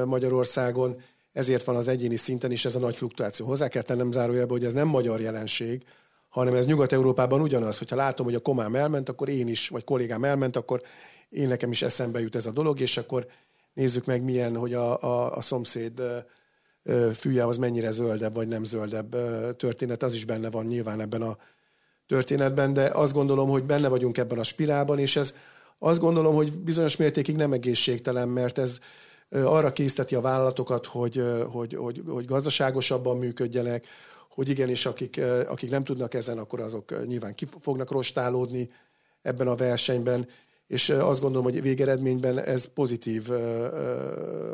Speaker 2: Magyarországon, ezért van az egyéni szinten is ez a nagy fluktuáció. Hozzá kell tennem zárójelbe, hogy ez nem magyar jelenség, hanem ez Nyugat-Európában ugyanaz, hogyha látom, hogy a komám elment, akkor én is, vagy kollégám elment, akkor én nekem is eszembe jut ez a dolog, és akkor nézzük meg milyen, hogy a, a, a szomszéd fűje az mennyire zöldebb vagy nem zöldebb történet, az is benne van nyilván ebben a történetben, de azt gondolom, hogy benne vagyunk ebben a spirálban, és ez azt gondolom, hogy bizonyos mértékig nem egészségtelen, mert ez arra készteti a vállalatokat, hogy, hogy, hogy, hogy gazdaságosabban működjenek, hogy igenis, akik, akik nem tudnak ezen, akkor azok nyilván ki fognak rostálódni ebben a versenyben, és azt gondolom, hogy végeredményben ez pozitív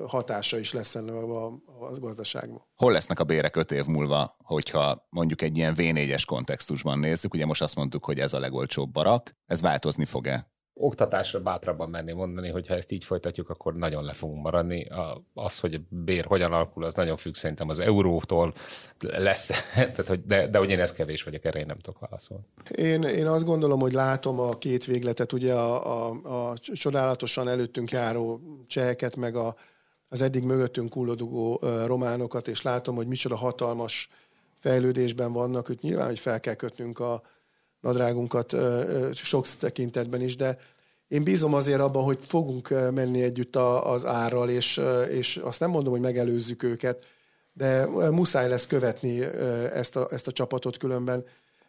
Speaker 2: hatása is lesz ennek a, a gazdaságban.
Speaker 3: Hol lesznek a bérek öt év múlva, hogyha mondjuk egy ilyen V4-es kontextusban nézzük? Ugye most azt mondtuk, hogy ez a legolcsóbb barak. Ez változni fog-e?
Speaker 4: Oktatásra bátrabban menni mondani, hogy ha ezt így folytatjuk, akkor nagyon le fogunk maradni. Az, hogy a bér hogyan alakul, az nagyon függ szerintem az eurótól lesz, [LAUGHS] tehát, hogy de, de hogy én ez kevés vagyok, erre én nem tudok válaszolni.
Speaker 2: Én, én azt gondolom, hogy látom a két végletet, ugye a, a, a csodálatosan előttünk járó cseheket, meg a, az eddig mögöttünk hullodugó románokat, és látom, hogy micsoda hatalmas fejlődésben vannak, hogy nyilván, hogy fel kell kötnünk a nadrágunkat sok tekintetben is, de én bízom azért abban, hogy fogunk menni együtt az árral, és, és azt nem mondom, hogy megelőzzük őket, de muszáj lesz követni ezt a, ezt a csapatot különben,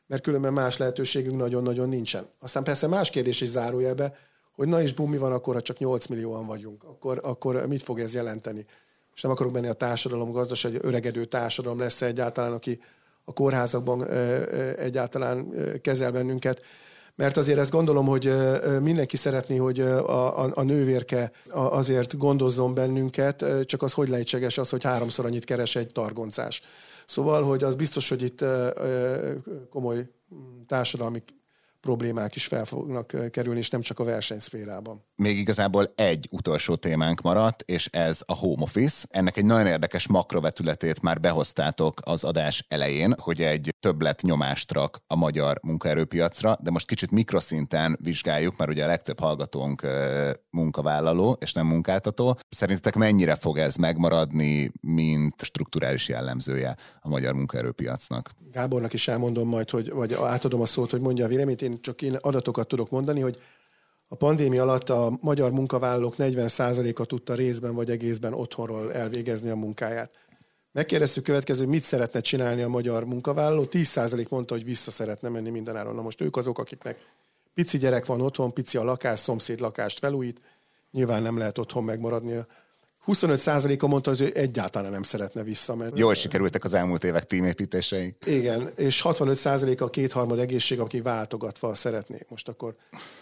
Speaker 2: mert különben más lehetőségünk nagyon-nagyon nincsen. Aztán persze más kérdés is zárójelbe, hogy na és bumi van akkor, ha csak 8 millióan vagyunk. Akkor, akkor mit fog ez jelenteni? Most nem akarok menni a társadalom, gazdaság, öregedő társadalom lesz egyáltalán, aki a kórházakban egyáltalán kezel bennünket. Mert azért ezt gondolom, hogy mindenki szeretné, hogy a, a, a nővérke azért gondozzon bennünket, csak az hogy lehetséges az, hogy háromszor annyit keres egy targoncás. Szóval, hogy az biztos, hogy itt komoly társadalmi problémák is fel fognak kerülni, és nem csak a versenyszférában.
Speaker 3: Még igazából egy utolsó témánk maradt, és ez a home office. Ennek egy nagyon érdekes makrovetületét már behoztátok az adás elején, hogy egy többlet nyomást rak a magyar munkaerőpiacra, de most kicsit mikroszinten vizsgáljuk, mert ugye a legtöbb hallgatónk munkavállaló és nem munkáltató. Szerintetek mennyire fog ez megmaradni, mint strukturális jellemzője a magyar munkaerőpiacnak?
Speaker 2: Gábornak is elmondom majd, hogy, vagy átadom a szót, hogy mondja a véleményt. Én csak én adatokat tudok mondani, hogy a pandémia alatt a magyar munkavállalók 40%-a tudta részben vagy egészben otthonról elvégezni a munkáját. Megkérdeztük következő, hogy mit szeretne csinálni a magyar munkavállaló. 10% mondta, hogy vissza szeretne menni mindenáron. Na most ők azok, akiknek pici gyerek van otthon, pici a lakás, szomszéd lakást felújít, nyilván nem lehet otthon megmaradni 25%-a mondta, hogy ő egyáltalán nem szeretne vissza. Mert
Speaker 3: Jól sikerültek az elmúlt évek tímépítései.
Speaker 2: Igen, és 65% a kétharmad egészség, aki váltogatva szeretné. Most akkor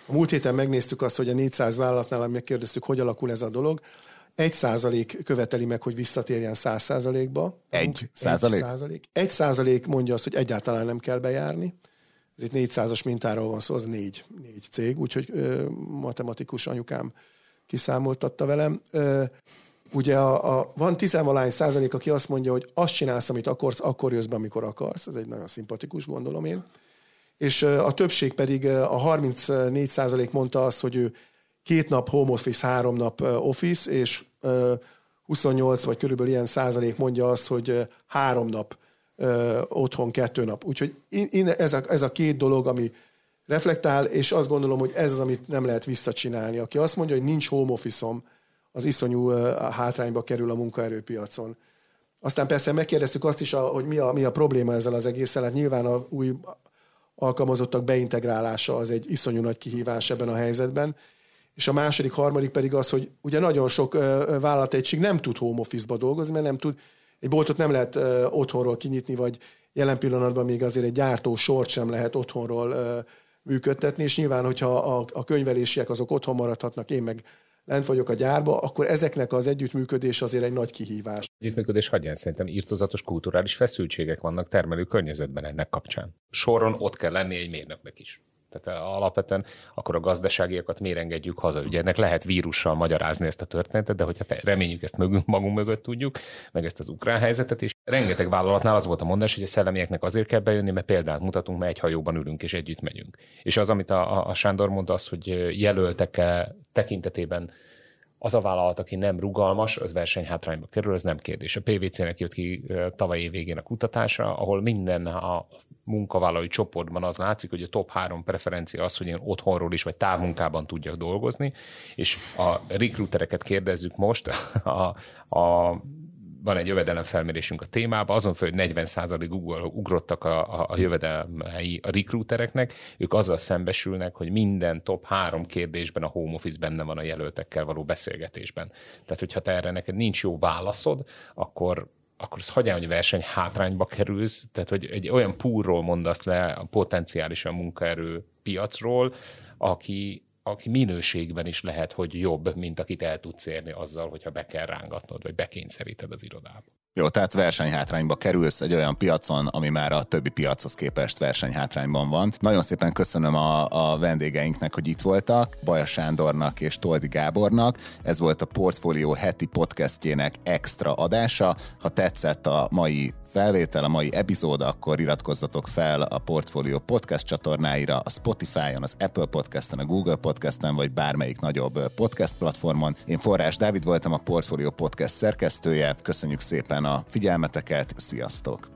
Speaker 2: a múlt héten megnéztük azt, hogy a 400 vállalatnál megkérdeztük, hogy alakul ez a dolog. Egy százalék követeli meg, hogy visszatérjen száz százalékba.
Speaker 3: Egy százalék? Egy
Speaker 2: százalék. Egy százalék mondja azt, hogy egyáltalán nem kell bejárni. Ez itt 400-as mintáról van szó, az négy, négy cég, úgyhogy ö, matematikus anyukám kiszámoltatta velem. Ö, ugye a, a, van tizenvalány százalék, aki azt mondja, hogy azt csinálsz, amit akarsz, akkor jössz be, amikor akarsz. Ez egy nagyon szimpatikus, gondolom én. És a többség pedig, a 34 százalék mondta azt, hogy ő két nap home office, három nap office, és 28 vagy körülbelül ilyen százalék mondja azt, hogy három nap otthon, kettő nap. Úgyhogy ez a, ez a két dolog, ami reflektál, és azt gondolom, hogy ez az, amit nem lehet visszacsinálni. Aki azt mondja, hogy nincs home office-om, az iszonyú hátrányba kerül a munkaerőpiacon. Aztán persze megkérdeztük azt is, hogy mi a, mi a probléma ezzel az egészen. Hát nyilván a új alkalmazottak beintegrálása az egy iszonyú nagy kihívás ebben a helyzetben. És a második, harmadik pedig az, hogy ugye nagyon sok vállalategység nem tud home office-ba dolgozni, mert nem tud, egy boltot nem lehet otthonról kinyitni, vagy jelen pillanatban még azért egy gyártó sort sem lehet otthonról működtetni, és nyilván, hogyha a, a könyvelésiek azok otthon maradhatnak, én meg lent vagyok a gyárba, akkor ezeknek az együttműködés azért egy nagy kihívás.
Speaker 4: Együttműködés hagyján szerintem írtozatos kulturális feszültségek vannak termelő környezetben ennek kapcsán. Soron ott kell lenni egy mérnöknek is. Tehát alapvetően akkor a gazdaságiakat miért engedjük haza? Ugye ennek lehet vírussal magyarázni ezt a történetet, de hogyha reményük ezt mögünk, magunk mögött tudjuk, meg ezt az ukrán helyzetet is. Rengeteg vállalatnál az volt a mondás, hogy a szellemieknek azért kell bejönni, mert példát mutatunk, mert egy hajóban ülünk és együtt megyünk. És az, amit a, a Sándor mondta, az, hogy jelöltek tekintetében az a vállalat, aki nem rugalmas, az versenyhátrányba kerül, ez nem kérdés. A PVC-nek jött ki tavaly év végén a kutatása, ahol minden a munkavállalói csoportban az látszik, hogy a top három preferencia az, hogy én otthonról is, vagy távmunkában tudjak dolgozni, és a rekrutereket kérdezzük most, [LAUGHS] a, a van egy jövedelemfelmérésünk a témában, azon föl, hogy 40% ugrottak a, a, a jövedelmei a recruitereknek, ők azzal szembesülnek, hogy minden top három kérdésben a home office benne van a jelöltekkel való beszélgetésben. Tehát, hogyha te erre neked nincs jó válaszod, akkor akkor az hagyjál, hogy verseny hátrányba kerülsz, tehát hogy egy olyan púrról mondasz le a potenciálisan munkaerő piacról, aki, aki minőségben is lehet, hogy jobb, mint akit el tudsz érni azzal, hogyha be kell rángatnod, vagy bekényszeríted az irodába.
Speaker 3: Jó, tehát versenyhátrányba kerülsz egy olyan piacon, ami már a többi piachoz képest versenyhátrányban van. Nagyon szépen köszönöm a, a vendégeinknek, hogy itt voltak, Baja Sándornak és Toldi Gábornak. Ez volt a Portfolio heti podcastjének extra adása. Ha tetszett a mai felvétel, a mai epizód, akkor iratkozzatok fel a Portfolio podcast csatornáira, a Spotify-on, az Apple Podcast-en, a Google Podcast-en, vagy bármelyik nagyobb podcast platformon. Én Forrás Dávid voltam, a Portfolio podcast szerkesztője. Köszönjük szépen a figyelmeteket, sziasztok!